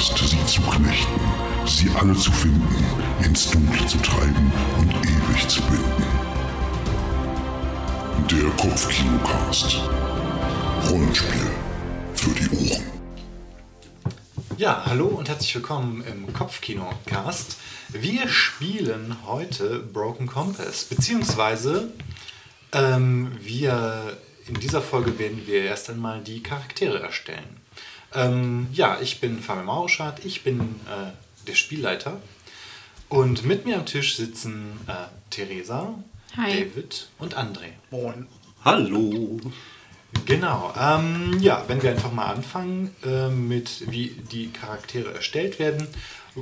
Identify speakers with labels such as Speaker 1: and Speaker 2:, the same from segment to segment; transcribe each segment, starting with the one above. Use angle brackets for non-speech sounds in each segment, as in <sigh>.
Speaker 1: Podcast, sie zu knechten, sie alle zu finden, ins Dunkle zu treiben und ewig zu binden. Der Kopfkinocast. Rollenspiel für die Ohren.
Speaker 2: Ja, hallo und herzlich willkommen im Kopfkino-Cast. Wir spielen heute Broken Compass, beziehungsweise ähm, wir in dieser Folge werden wir erst einmal die Charaktere erstellen. Ähm, ja, ich bin Fabian Mauruschat, ich bin äh, der Spielleiter und mit mir am Tisch sitzen äh, Theresa,
Speaker 3: Hi.
Speaker 2: David und André.
Speaker 4: Moin.
Speaker 5: Hallo.
Speaker 2: Genau, ähm, ja, wenn wir einfach mal anfangen äh, mit, wie die Charaktere erstellt werden.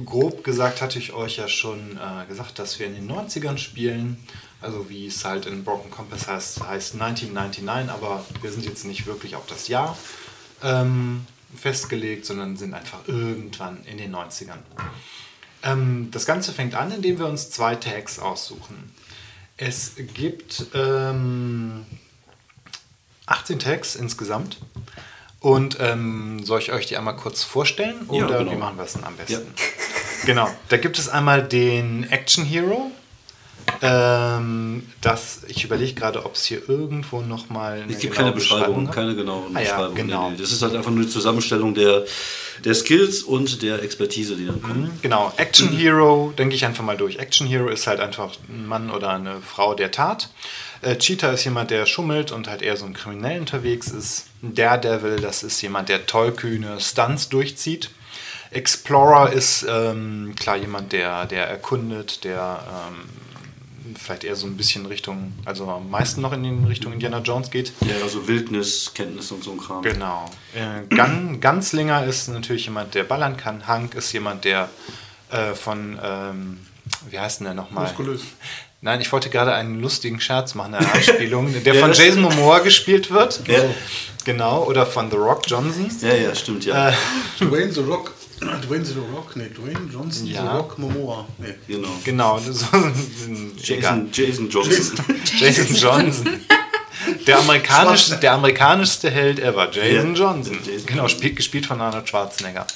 Speaker 2: Grob gesagt hatte ich euch ja schon äh, gesagt, dass wir in den 90ern spielen. Also wie es halt in Broken Compass heißt, heißt 1999, aber wir sind jetzt nicht wirklich auf das Jahr ähm, festgelegt, sondern sind einfach irgendwann in den 90ern. Ähm, das Ganze fängt an, indem wir uns zwei Tags aussuchen. Es gibt ähm, 18 Tags insgesamt. Und ähm, soll ich euch die einmal kurz vorstellen?
Speaker 5: Ja,
Speaker 2: Oder
Speaker 5: genau.
Speaker 2: wie machen wir es denn am besten? Genau, da gibt es einmal den Action Hero. Ähm, das, ich überlege gerade, ob es hier irgendwo nochmal eine
Speaker 5: Es gibt
Speaker 2: genaue
Speaker 5: keine Beschreibung,
Speaker 2: hat.
Speaker 5: keine genauen
Speaker 2: Ah ja,
Speaker 5: Beschreibungen.
Speaker 2: genau.
Speaker 5: Nee, nee. Das ist halt einfach nur die Zusammenstellung der, der Skills und der Expertise, die dann kommen.
Speaker 2: Genau, Action Hero, denke ich einfach mal durch. Action Hero ist halt einfach ein Mann oder eine Frau der Tat. Äh, Cheetah ist jemand, der schummelt und halt eher so ein Kriminell unterwegs ist. Daredevil, das ist jemand, der tollkühne Stunts durchzieht. Explorer ist ähm, klar jemand, der, der erkundet, der ähm, vielleicht eher so ein bisschen Richtung, also am meisten noch in die Richtung Indiana Jones geht.
Speaker 5: Ja, also Wildnis, Kenntnis und so ein Kram.
Speaker 2: Genau. Äh, Gan Ganzlinger ist natürlich jemand, der ballern kann. Hank ist jemand, der äh, von, ähm, wie heißt denn der nochmal?
Speaker 4: Muskulös.
Speaker 2: Nein, ich wollte gerade einen lustigen Scherz machen, eine <laughs> Anspielung, der
Speaker 5: Ja,
Speaker 2: von Jason Momoa gespielt wird.
Speaker 5: Ja.
Speaker 2: Genau, oder von The Rock Johnson.
Speaker 5: Ja, ja, stimmt, ja.
Speaker 2: Äh,
Speaker 4: Dwayne The Rock. Dwayne The Rock, nee, Dwayne Johnson
Speaker 2: Ja.
Speaker 4: The Rock Momoa. Nee.
Speaker 5: genau.
Speaker 2: Genau, egal.
Speaker 5: Jason, Jason Johnson.
Speaker 2: Jason Johnson. Der, amerikanisch, der amerikanischste Held ever, Jason
Speaker 5: Ja,
Speaker 2: Johnson.
Speaker 5: Jason
Speaker 2: genau, spielt, gespielt von Arnold Schwarzenegger.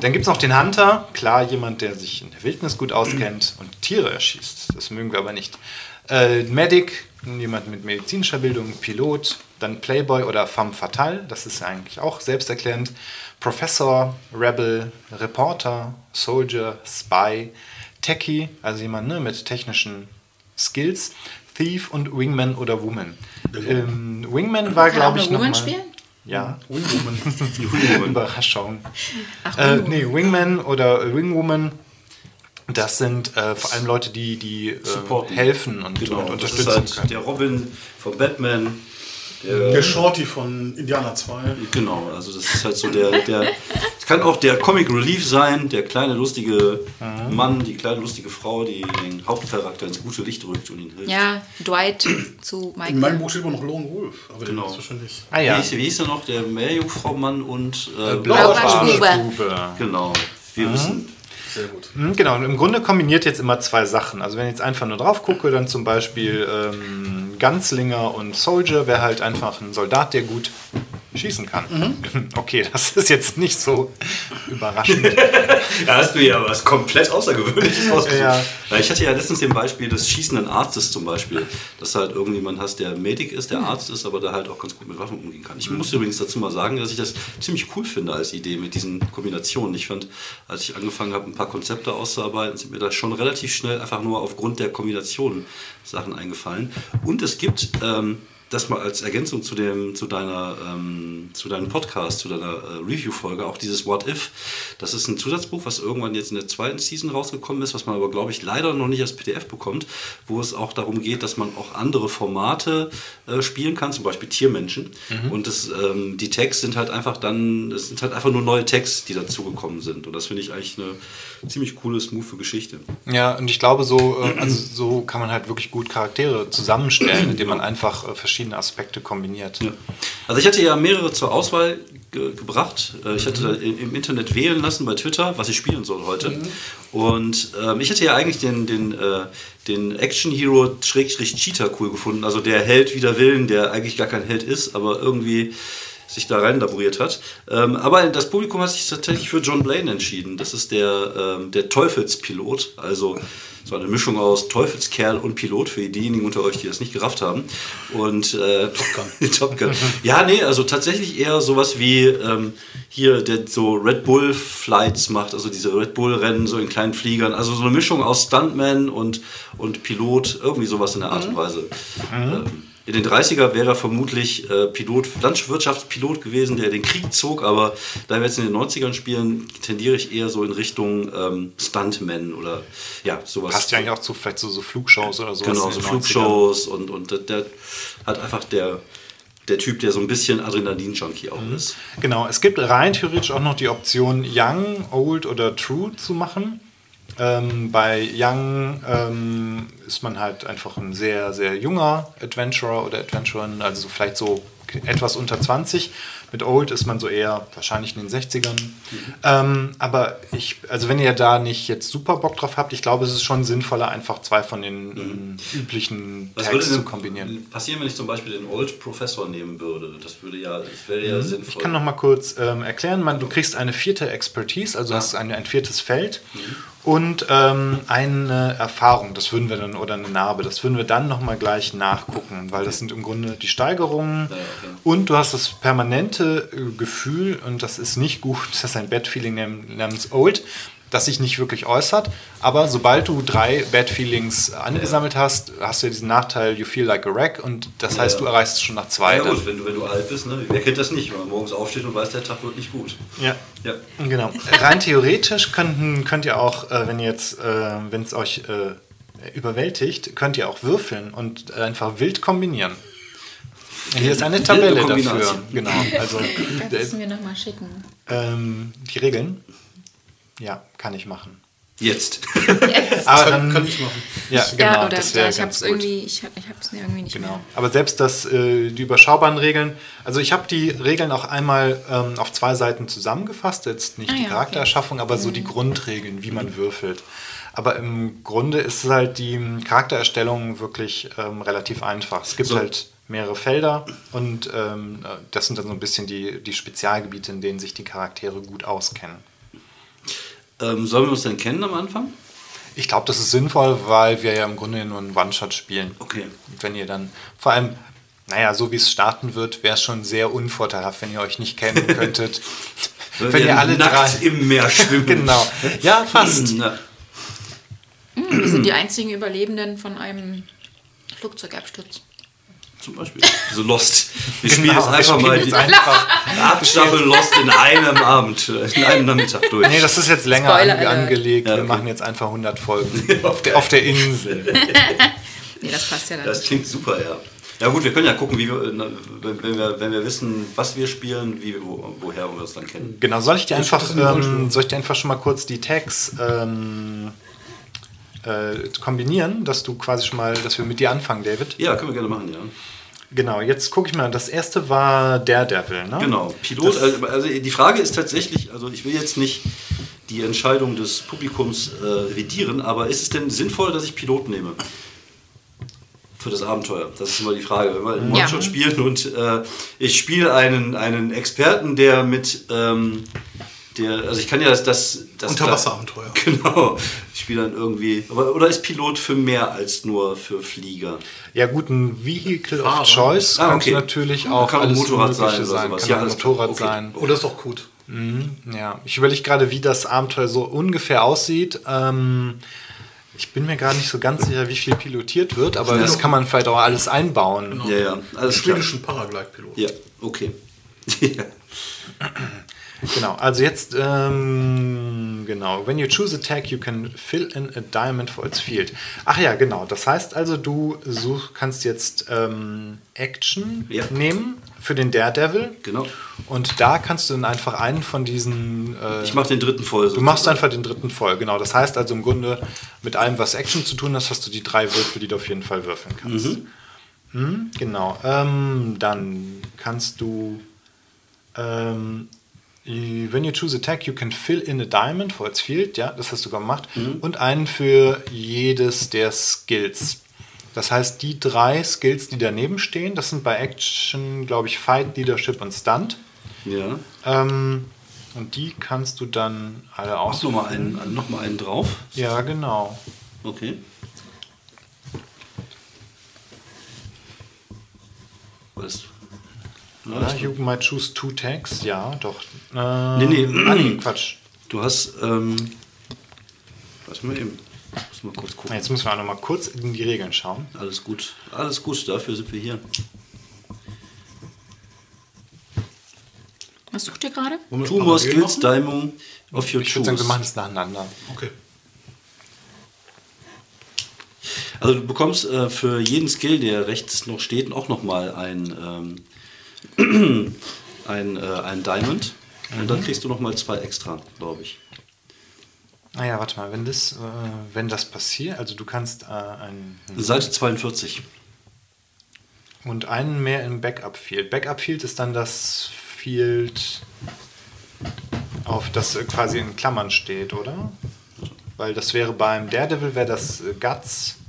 Speaker 2: Dann gibt es noch den Hunter, klar, jemand, der sich in der Wildnis gut auskennt und Tiere erschießt. Das mögen wir aber nicht. Äh, Medic, jemand mit medizinischer Bildung, Pilot, dann Playboy oder femme fatale, das ist eigentlich auch selbsterklärend. Professor, Rebel, Reporter, Soldier, Spy, Techie, also jemand ne, mit technischen Skills, Thief und Wingman oder Woman. Ähm, Wingman war, glaube ich, noch
Speaker 3: Woman
Speaker 2: mal,
Speaker 3: spielen?
Speaker 2: Ja,
Speaker 4: Wingwoman. <laughs>
Speaker 2: Überraschung.
Speaker 3: Ach,
Speaker 2: Äh, nee, Wingman oder Wingwoman, das sind äh, vor allem Leute, die, die äh, helfen und,
Speaker 5: Genau,
Speaker 2: und
Speaker 5: das ist
Speaker 2: unterstützen
Speaker 5: halt
Speaker 2: können.
Speaker 5: der Robin von Batman. Der,
Speaker 4: Der Shorty von Indiana 2.
Speaker 5: Genau, also das ist halt so der, der es kann auch der Comic Relief sein, der kleine lustige
Speaker 2: Mhm.
Speaker 5: Mann, die kleine lustige Frau, die den Hauptcharakter ins gute Licht rückt und ihn hilft.
Speaker 3: Ja, Dwight <coughs> zu
Speaker 4: In meinem
Speaker 3: Michael.
Speaker 4: Buch steht immer noch Lone Wolf. Aber
Speaker 5: Genau.
Speaker 4: den ist wahrscheinlich.
Speaker 2: Ah
Speaker 5: Wie,
Speaker 2: ja,
Speaker 5: hieß, wie hieß er noch? Der Meerjungfrau-Mann und äh,
Speaker 3: Blaubartstube.
Speaker 5: Genau, wir wissen.
Speaker 4: Sehr gut.
Speaker 2: Mhm, Genau, und im Grunde kombiniert jetzt immer zwei Sachen. Also wenn ich jetzt einfach nur drauf gucke, dann zum Beispiel ähm, Ganzlinger und Soldier wäre halt einfach ein Soldat, der gut schießen kann. <laughs> Okay, das ist jetzt nicht so überraschend. <laughs>
Speaker 5: Da hast du ja was komplett Außergewöhnliches <laughs> ausgesucht.
Speaker 2: Ja.
Speaker 5: Ich hatte ja letztens den Beispiel des schießenden Arztes zum Beispiel, dass halt irgendjemand hast, der Medic ist, der Arzt ist, aber der halt auch ganz gut mit Waffen umgehen kann. Ich muss übrigens dazu mal sagen, dass ich das ziemlich cool finde als Idee mit diesen Kombinationen. Ich fand, als ich angefangen habe, ein paar Konzepte auszuarbeiten, sind mir da schon relativ schnell einfach nur aufgrund der Kombinationen Sachen eingefallen. Und es gibt ähm, das mal als Ergänzung zu, dem, zu, deiner, ähm, zu deinem Podcast, zu deiner äh, Review-Folge, auch dieses What If. Das ist ein Zusatzbuch, was irgendwann jetzt in der zweiten Season rausgekommen ist, was man aber, glaube ich, leider noch nicht als PDF bekommt, wo es auch darum geht, dass man auch andere Formate äh, spielen kann, zum Beispiel Tiermenschen. Und das, ähm, die Tags sind halt einfach dann, es sind halt einfach nur neue Tags, die dazugekommen sind. Und das finde ich eigentlich eine ziemlich coole, smooth Geschichte.
Speaker 2: Ja, und ich glaube, so, äh, also so kann man halt wirklich gut Charaktere zusammenstellen, indem man einfach äh, verschiedene Aspekte kombiniert.
Speaker 5: Ja. Also ich hatte ja mehrere zur Auswahl ge gebracht. Äh, Ich hatte i- im Internet wählen lassen bei Twitter, was ich spielen soll heute. Und ähm, ich hatte ja eigentlich den, den, äh, den Action Hero Schrägstrich Cheetah cool gefunden. Also der Held wider Willen, der eigentlich gar kein Held ist, aber irgendwie sich da rein laboriert hat. Ähm, aber das Publikum hat sich tatsächlich für John Blaine entschieden. Das ist der, ähm, der Teufelspilot, also so eine Mischung aus Teufelskerl und Pilot für diejenigen unter euch, die das nicht gerafft haben. Und äh, Top Gun. <laughs> Top Gun. Ja, nee, also tatsächlich eher sowas wie ähm, hier, der so Red Bull Flights macht, also diese Red Bull Rennen so in kleinen Fliegern. Also so eine Mischung aus Stuntman und, und Pilot, irgendwie sowas in der Art und Weise. Ähm, in den 30er wäre er vermutlich äh, Pilot, Landwirtschaftspilot gewesen, der den Krieg zog, aber da wir jetzt in den 90ern spielen, tendiere ich eher so in Richtung ähm, Stuntman oder ja, sowas.
Speaker 2: Passt ja eigentlich auch zu vielleicht so, so Flugshows oder sowas.
Speaker 5: Genau, so
Speaker 2: den 90ern.
Speaker 5: Flugshows und, und der, der hat einfach der, der Typ, der so ein bisschen Adrenalin-Junkie auch ist.
Speaker 2: Genau, es gibt rein theoretisch auch noch die Option Young, Old oder True zu machen. Ähm, bei Young ähm, ist man halt einfach ein sehr, sehr junger Adventurer oder Adventurerin, also so vielleicht so etwas unter 20. Mit Old ist man so eher wahrscheinlich in den 60ern. Ähm, aber ich, also wenn ihr da nicht jetzt super Bock drauf habt, ich glaube, es ist schon sinnvoller, einfach zwei von den ähm, üblichen
Speaker 5: Was
Speaker 2: Tags zu kombinieren.
Speaker 5: passieren, wenn ich zum Beispiel den Old Professor nehmen würde? Das würde ja, das wäre ja sinnvoll.
Speaker 2: Mhm. Ich kann noch mal kurz ähm, erklären. Man, du kriegst eine vierte Expertise, also hast ein, ein viertes Feld und ähm, eine Erfahrung. Das würden wir dann oder eine Narbe. Das würden wir dann noch mal gleich nachgucken, weil das sind im Grunde die Steigerungen.
Speaker 5: Ja, okay.
Speaker 2: Und du hast das permanente äh, Gefühl und das ist nicht gut. <laughs> Das ist ein Bad Feeling nam- namens Old. Das sich nicht wirklich äußert, aber sobald du drei Bad Feelings angesammelt hast, hast du ja diesen Nachteil, you feel like a wreck und das
Speaker 5: Ja,
Speaker 2: heißt,
Speaker 5: ja.
Speaker 2: du erreichst es schon nach zwei.
Speaker 5: ja gut, wenn du, wenn du alt bist, ne? wer kennt das nicht, wenn man morgens aufsteht und weiß, der Tag wird nicht gut.
Speaker 2: Ja.
Speaker 5: Ja.
Speaker 2: Genau. Rein theoretisch könnten, könnt ihr auch, äh, wenn ihr jetzt, äh, wenn es euch äh, überwältigt, könnt ihr auch würfeln und einfach wild kombinieren. Hier ist eine Tabelle dafür. Genau. Also
Speaker 3: Das müssen wir nochmal schicken.
Speaker 2: ähm, die Regeln, ja, kann ich machen.
Speaker 5: Jetzt. <laughs>
Speaker 2: Aber
Speaker 4: Kann,
Speaker 2: dann,
Speaker 4: kann ich machen.
Speaker 2: ja, genau,
Speaker 3: ja, oder
Speaker 2: das
Speaker 3: ja,
Speaker 2: wäre
Speaker 3: ich hab's
Speaker 2: gut.
Speaker 3: irgendwie, ich, hab- ich hab's irgendwie nicht
Speaker 2: Genau.
Speaker 3: mehr.
Speaker 2: Aber selbst das, äh, die überschaubaren Regeln, also ich habe die Regeln auch einmal ähm, auf zwei Seiten zusammengefasst, jetzt nicht
Speaker 3: Ah
Speaker 2: die
Speaker 3: ja,
Speaker 2: Charaktererschaffung, aber so die Grundregeln, wie man würfelt. Aber im Grunde ist es halt die ähm, Charaktererstellung wirklich ähm, relativ einfach. Es gibt
Speaker 5: So.
Speaker 2: halt mehrere Felder und ähm, äh, das sind dann so ein bisschen die, die Spezialgebiete, in denen sich die Charaktere gut auskennen.
Speaker 5: Ähm, sollen wir uns denn kennen am Anfang?
Speaker 2: Ich glaube, das ist sinnvoll, weil wir ja im Grunde nur einen One-Shot spielen.
Speaker 5: Okay.
Speaker 2: Und wenn ihr dann, vor allem, naja, so wie es starten wird, wäre es schon sehr unvorteilhaft, wenn ihr euch nicht kennen <laughs> könntet. Wenn
Speaker 5: wir
Speaker 2: ihr alle
Speaker 5: nackt
Speaker 2: drei.
Speaker 5: im Meer <laughs> schwimmen.
Speaker 2: Genau. Ja, <laughs> fast.
Speaker 5: Na,
Speaker 3: Wir sind die einzigen Überlebenden von einem Flugzeugabsturz.
Speaker 5: Zum Beispiel. So Lost. Wir spielen
Speaker 2: Genau,
Speaker 5: jetzt
Speaker 2: wir
Speaker 5: einfach
Speaker 2: spielen
Speaker 5: mal
Speaker 2: jetzt
Speaker 5: die
Speaker 2: einfach.
Speaker 5: acht Staffel Lost in einem Abend, in einem Nachmittag durch.
Speaker 2: Nee, das ist jetzt länger
Speaker 3: Spoiler
Speaker 2: angelegt.
Speaker 5: Ja,
Speaker 2: Wir
Speaker 5: okay.
Speaker 2: machen jetzt einfach 100 Folgen <laughs> auf, der, auf der Insel. <laughs>
Speaker 3: Nee, das passt ja dann.
Speaker 5: Das klingt super, ja. Ja gut, wir können ja gucken, wie wir, wenn, wir, wenn wir wissen, was wir spielen, wie, wir- wo, woher wir uns dann kennen.
Speaker 2: Genau, soll ich dir einfach, ähm, soll ich dir einfach schon mal kurz die Tags ähm, äh, kombinieren, dass du quasi schon mal, dass wir mit dir anfangen, David?
Speaker 5: Ja, können wir gerne machen, ja.
Speaker 2: Genau, jetzt gucke ich mal. Das erste war Daredevil, ne?
Speaker 5: Genau, Pilot.
Speaker 2: Das-
Speaker 5: Also, also die Frage ist tatsächlich, also ich will jetzt nicht die Entscheidung des Publikums äh, revidieren, aber ist es denn sinnvoll, dass ich Pilot nehme? Für das Abenteuer. Das ist immer die Frage. Wenn wir einen
Speaker 3: Ja.
Speaker 5: One-Shot spielen und äh, ich spiele einen, einen Experten, der mit ähm, der, also ich kann ja das, das, das
Speaker 4: Unterwasserabenteuer. <laughs>
Speaker 5: Genau. Ich spiele dann irgendwie. Aber, oder ist Pilot für mehr als nur für Flieger?
Speaker 2: Ja gut, ein Vehicle
Speaker 4: Fahrer.
Speaker 2: of Choice
Speaker 5: Ah,
Speaker 2: könnte
Speaker 5: okay.
Speaker 2: natürlich auch
Speaker 5: Kann auch
Speaker 2: alles
Speaker 5: Motorrad sein oder
Speaker 2: sein. Kann
Speaker 5: Ja,
Speaker 2: auch
Speaker 5: klar.
Speaker 2: Motorrad
Speaker 5: Okay.
Speaker 2: sein.
Speaker 4: Das ist doch gut.
Speaker 2: Ja, ich überlege gerade, wie das Abenteuer so ungefähr aussieht. Ähm, ich bin mir gerade nicht so ganz sicher, wie viel pilotiert wird, aber das kann man vielleicht auch alles einbauen.
Speaker 5: Ja, ja. Alles.
Speaker 4: Schwedischen Paraglide-Pilot.
Speaker 5: Ja, okay. <laughs> ja.
Speaker 2: Genau, also jetzt, ähm, genau, when you choose a tag, you can fill in a diamond for its field. Ach ja, genau, das heißt also, du such, kannst jetzt ähm, Action
Speaker 5: Ja.
Speaker 2: nehmen für den Daredevil.
Speaker 5: Genau.
Speaker 2: Und da kannst du dann einfach einen von diesen. Äh,
Speaker 5: Ich mache den dritten voll.
Speaker 2: du machst einfach den dritten voll, genau. Das heißt also im Grunde, mit allem, was Action zu tun hat, hast du die drei Würfel, die du auf jeden Fall würfeln kannst. Mhm, genau. Ähm, dann kannst du. Ähm, When you choose a tag, you can fill in a diamond for its field. Ja, das hast du gemacht. Und einen für jedes der Skills. Das heißt, die drei Skills, die daneben stehen, das sind bei Action, glaube ich, Fight, Leadership und Stunt.
Speaker 5: Ja.
Speaker 2: Ähm, und die kannst du dann alle aus.
Speaker 5: noch mal einen, noch mal einen drauf.
Speaker 2: Ja, genau.
Speaker 5: Okay. Was?
Speaker 2: Ja, you might choose two tags. Ja, doch. Äh,
Speaker 5: Nee, nee.
Speaker 2: Ah, nee, Quatsch.
Speaker 5: Du hast, ähm, warte mal eben. Muss mal kurz gucken.
Speaker 2: Jetzt müssen wir auch noch mal kurz in die Regeln schauen.
Speaker 5: Alles gut. Alles gut, dafür sind wir hier.
Speaker 3: Was sucht ihr gerade?
Speaker 4: Parallel
Speaker 5: skills? Diamond of your
Speaker 2: Ich würde sagen, wir
Speaker 5: choose.
Speaker 2: machen es nacheinander.
Speaker 4: Okay.
Speaker 5: Also du bekommst äh, für jeden Skill, der rechts noch steht, auch nochmal ein, ähm, <clears throat> ein, äh, ein Diamond. Und dann kriegst du nochmal zwei extra, glaube ich.
Speaker 2: Naja, warte mal, wenn das, äh, wenn das passiert, also du kannst äh, einen
Speaker 5: Seite 42.
Speaker 2: und einen mehr im Backup Field. Backup Field ist dann das Field, auf das äh, quasi in Klammern steht, oder? Weil das wäre beim Daredevil wäre das äh, Guts.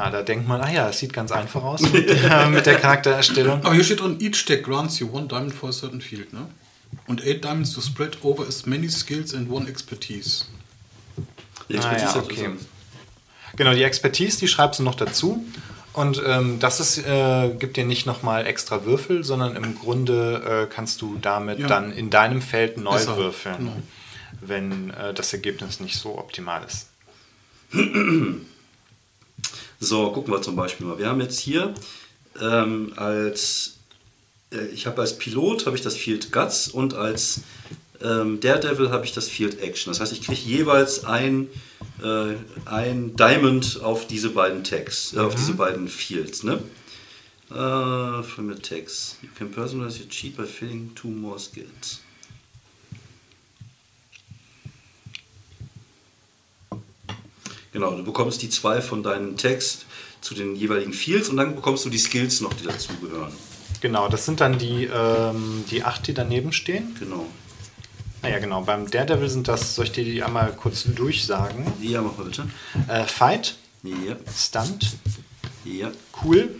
Speaker 2: Tja, da denkt man, ah ja, es sieht ganz einfach aus mit, äh, <laughs> mit der Charaktererstellung.
Speaker 4: Aber hier steht drin, each deck grants you one diamond for a certain field, ne? Und eight diamonds to spread over as many skills and one expertise.
Speaker 5: Die
Speaker 2: Ah,
Speaker 5: Expertise
Speaker 2: ja,
Speaker 5: hat
Speaker 2: okay.
Speaker 5: also-
Speaker 2: Genau, die Expertise, die schreibst du noch dazu. Und ähm, das ist, äh, gibt dir nicht nochmal extra Würfel, sondern im Grunde äh, kannst du damit
Speaker 4: Ja.
Speaker 2: dann in deinem Feld neu
Speaker 4: Besser,
Speaker 2: würfeln,
Speaker 4: genau.
Speaker 2: wenn äh, das Ergebnis nicht so optimal ist. <clears throat>
Speaker 5: So, gucken wir zum Beispiel mal. Wir haben jetzt hier ähm, als, äh, ich habe als Pilot habe ich das Field Guts und als ähm, Daredevil habe ich das Field Action. Das heißt, ich kriege jeweils ein, äh, ein Diamond auf diese beiden Tags, äh, auf diese beiden Fields. Ne? Uh, from the tags. You can personalize your cheat by filling two more skills. Genau, du bekommst die zwei von deinen Tags zu den jeweiligen Fields und dann bekommst du die Skills noch, die dazugehören.
Speaker 2: Genau, das sind dann die, ähm, die acht, die daneben stehen.
Speaker 5: Genau.
Speaker 2: Naja, genau, beim Daredevil sind das, soll ich dir die einmal kurz durchsagen?
Speaker 5: Ja, mach mal bitte.
Speaker 2: Äh, Fight,
Speaker 5: Ja,
Speaker 2: Stunt,
Speaker 5: ja,
Speaker 2: Cool,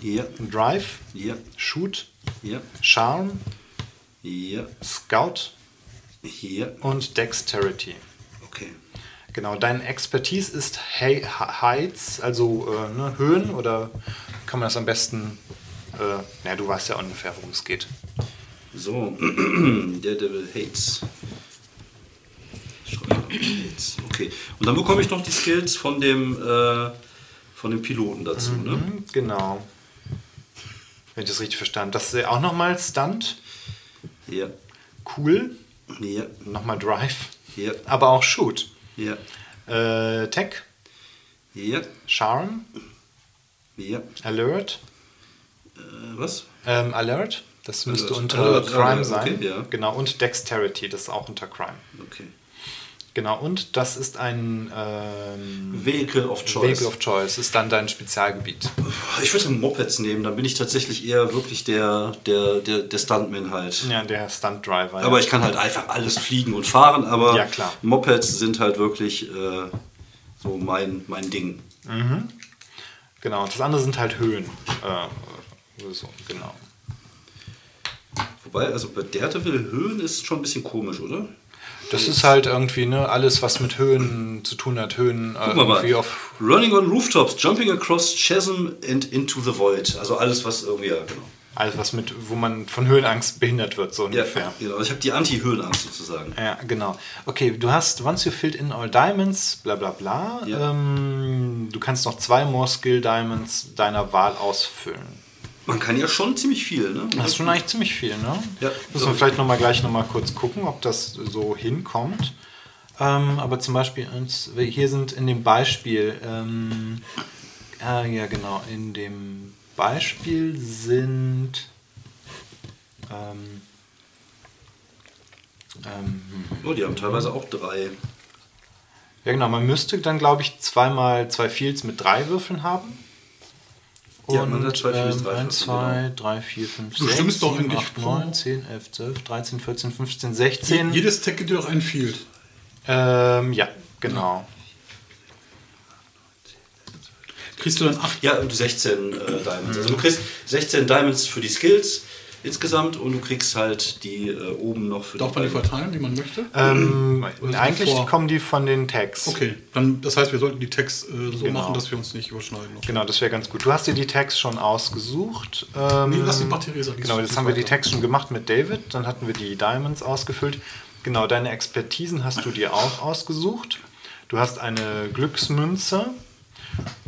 Speaker 5: ja,
Speaker 2: Drive,
Speaker 5: ja,
Speaker 2: Shoot,
Speaker 5: ja,
Speaker 2: Charm,
Speaker 5: ja,
Speaker 2: Scout
Speaker 5: ja.
Speaker 2: und Dexterity.
Speaker 5: Okay.
Speaker 2: Genau, deine Expertise ist He- He- Heights, also äh, ne, Höhen oder kann man das am besten, äh, na du weißt ja ungefähr, worum es geht.
Speaker 5: So, <clears throat> Daredevil hates. Hates. Okay. Und dann bekomme ich noch die Skills von dem, äh, von dem Piloten dazu. Ne?
Speaker 2: Hm, Genau. Wenn ich das richtig verstanden Das ist ja auch nochmal Stunt,
Speaker 5: Ja,
Speaker 2: cool,
Speaker 5: ja,
Speaker 2: nochmal Drive,
Speaker 5: ja,
Speaker 2: aber auch Shoot.
Speaker 5: Ja,
Speaker 2: Äh, Tech,
Speaker 5: ja,
Speaker 2: Charm,
Speaker 5: ja.
Speaker 2: Alert,
Speaker 5: Äh, was?
Speaker 2: ähm, Alert, das müsste
Speaker 5: Alert.
Speaker 2: unter
Speaker 5: Alert,
Speaker 2: Crime sein.
Speaker 5: okay, ja.
Speaker 2: Genau, und Dexterity, das ist auch unter Crime.
Speaker 5: Okay.
Speaker 2: Genau, und das ist ein ähm,
Speaker 5: Vehicle of Choice.
Speaker 2: Vehicle of Choice, ist dann dein Spezialgebiet.
Speaker 5: Ich würde dann Mopeds nehmen, dann bin ich tatsächlich eher wirklich der, der, der, der Stuntman halt.
Speaker 2: Ja, der Stunt Driver.
Speaker 5: Aber ich kann halt einfach alles fliegen und fahren, aber
Speaker 2: Ja.
Speaker 5: Mopeds sind halt wirklich äh, so mein, mein Ding.
Speaker 2: Genau, das andere sind halt Höhen. Äh, so, genau.
Speaker 5: Wobei, also bei Daredevil Höhen ist schon ein bisschen komisch, oder?
Speaker 2: Das ist halt irgendwie, ne, alles, was mit Höhen zu tun hat, Höhen äh,
Speaker 5: Guck mal,
Speaker 2: irgendwie
Speaker 5: mal.
Speaker 2: auf.
Speaker 5: Running on rooftops, jumping across chasm and into the void. Also alles, was irgendwie, ja, genau.
Speaker 2: Alles, was mit, wo man von Höhenangst behindert wird, so
Speaker 5: Ja,
Speaker 2: ungefähr.
Speaker 5: genau. Also ich habe die Anti-Höhenangst sozusagen.
Speaker 2: Ja, genau. Okay, du hast once you filled in all diamonds, bla bla bla.
Speaker 5: Ja.
Speaker 2: Ähm, du kannst noch zwei more Skill Diamonds deiner Wahl ausfüllen.
Speaker 5: Man kann ja schon ziemlich viel, ne?
Speaker 2: Das ist schon eigentlich ziemlich viel, ne?
Speaker 5: Ja,
Speaker 2: Müssen
Speaker 5: so.
Speaker 2: wir vielleicht noch mal gleich noch mal kurz gucken, ob das so hinkommt. Ähm, aber zum Beispiel, uns- hier sind in dem Beispiel, ähm, ah, ja genau, in dem Beispiel sind, ähm, ähm,
Speaker 5: Oh, die haben teilweise auch drei.
Speaker 2: ja genau, man müsste dann glaube ich zweimal zwei Fields mit drei Würfeln haben.
Speaker 5: Und ja, man hat 2, 4, 3,
Speaker 2: 1, 2, 3, 4, 5, 6, du
Speaker 4: stimmst 7, doch
Speaker 2: 7, 8, 9, 10, 11, 12, 13, 14, 15, 16.
Speaker 4: Jedes Tag gibt dir doch ein Field.
Speaker 2: Ähm, ja, genau.
Speaker 4: Kriegst du dann 8?
Speaker 5: Ja, 16 äh, Diamonds. Mhm. Also du kriegst 16 Diamonds für die Skills, insgesamt und du kriegst halt die äh, oben noch für
Speaker 4: Darf man die verteilen, wie man möchte?
Speaker 2: Ähm, eigentlich
Speaker 4: vor?
Speaker 2: kommen die von den Tags.
Speaker 4: Okay, dann das heißt, wir sollten die Tags äh, so
Speaker 2: Genau.
Speaker 4: machen, dass wir uns nicht überschneiden.
Speaker 2: Genau, das wäre ganz gut. Du hast dir die Tags schon ausgesucht. Ähm,
Speaker 4: Nee, lass die Theresa, die
Speaker 2: Genau, jetzt haben wir die
Speaker 4: weiter.
Speaker 2: Tags schon gemacht mit David. Dann hatten wir die Diamonds ausgefüllt. Genau, deine Expertisen hast du dir auch ausgesucht. Du hast eine Glücksmünze.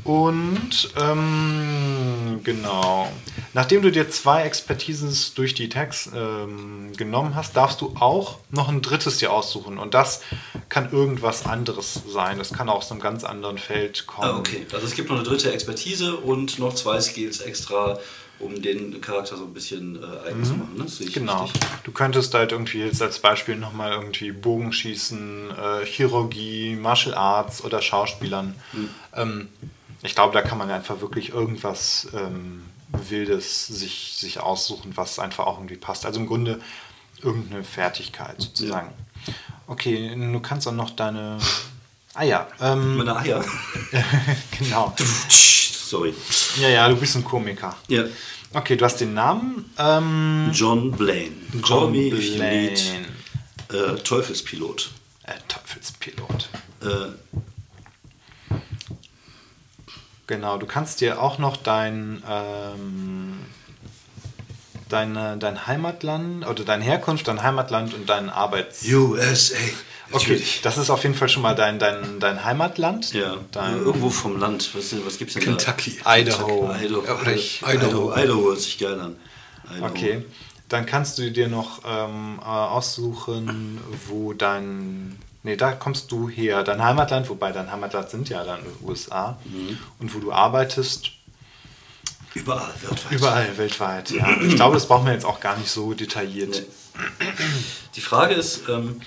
Speaker 2: Und ähm, genau, nachdem du dir zwei Expertisen durch die Tags ähm, genommen hast, darfst du auch noch ein drittes dir aussuchen. Und das kann irgendwas anderes sein. Das kann auch aus einem ganz anderen Feld kommen.
Speaker 5: Ah, okay. Also es gibt noch eine dritte Expertise und noch zwei Skills extra, um den Charakter so ein bisschen äh, eigen zu machen. Ne?
Speaker 2: Genau.
Speaker 5: richtig.
Speaker 2: Du könntest halt irgendwie jetzt als Beispiel nochmal irgendwie Bogenschießen, äh, Chirurgie, Martial Arts oder Schauspielern.
Speaker 5: Hm.
Speaker 2: Ähm, ich glaube, da kann man einfach wirklich irgendwas ähm, Wildes sich, sich aussuchen, was einfach auch irgendwie passt. Also im Grunde irgendeine Fertigkeit sozusagen. Okay, du kannst auch noch deine. Ah ja, ähm, <laughs>
Speaker 5: Meine Eier. <laughs>
Speaker 2: genau.
Speaker 5: Sorry.
Speaker 2: Ja, ja, du bist ein Komiker.
Speaker 5: Ja.
Speaker 2: Okay, du hast den Namen. Ähm,
Speaker 5: John Blaine. Call
Speaker 2: John
Speaker 5: me if you
Speaker 2: Blaine.
Speaker 5: need. Äh, Teufelspilot.
Speaker 2: Äh, Teufelspilot.
Speaker 5: Äh,
Speaker 2: Genau, du kannst dir auch noch dein, ähm, deine, dein Heimatland oder deine Herkunft, dein Heimatland und dein Arbeits...
Speaker 5: USA.
Speaker 2: Okay, das ist auf jeden Fall schon mal dein, dein, dein Heimatland.
Speaker 5: Ja,
Speaker 2: Dein
Speaker 5: irgendwo vom Land. Was, was gibt's denn
Speaker 4: Kentucky.
Speaker 5: da?
Speaker 2: Idaho.
Speaker 5: Idaho.
Speaker 2: Ich-
Speaker 5: Idaho. Idaho hört sich geil an. Idaho.
Speaker 2: Okay, dann kannst du dir noch ähm, äh, aussuchen, wo dein... Nee, da kommst du her. Dein Heimatland, wobei dein Heimatland sind ja dann USA.
Speaker 5: Mhm.
Speaker 2: Und wo du arbeitest,
Speaker 5: Überall weltweit.
Speaker 2: überall weltweit. Ja. Ich glaube, das brauchen wir jetzt auch gar nicht so detailliert.
Speaker 5: Die Frage ist, ähm,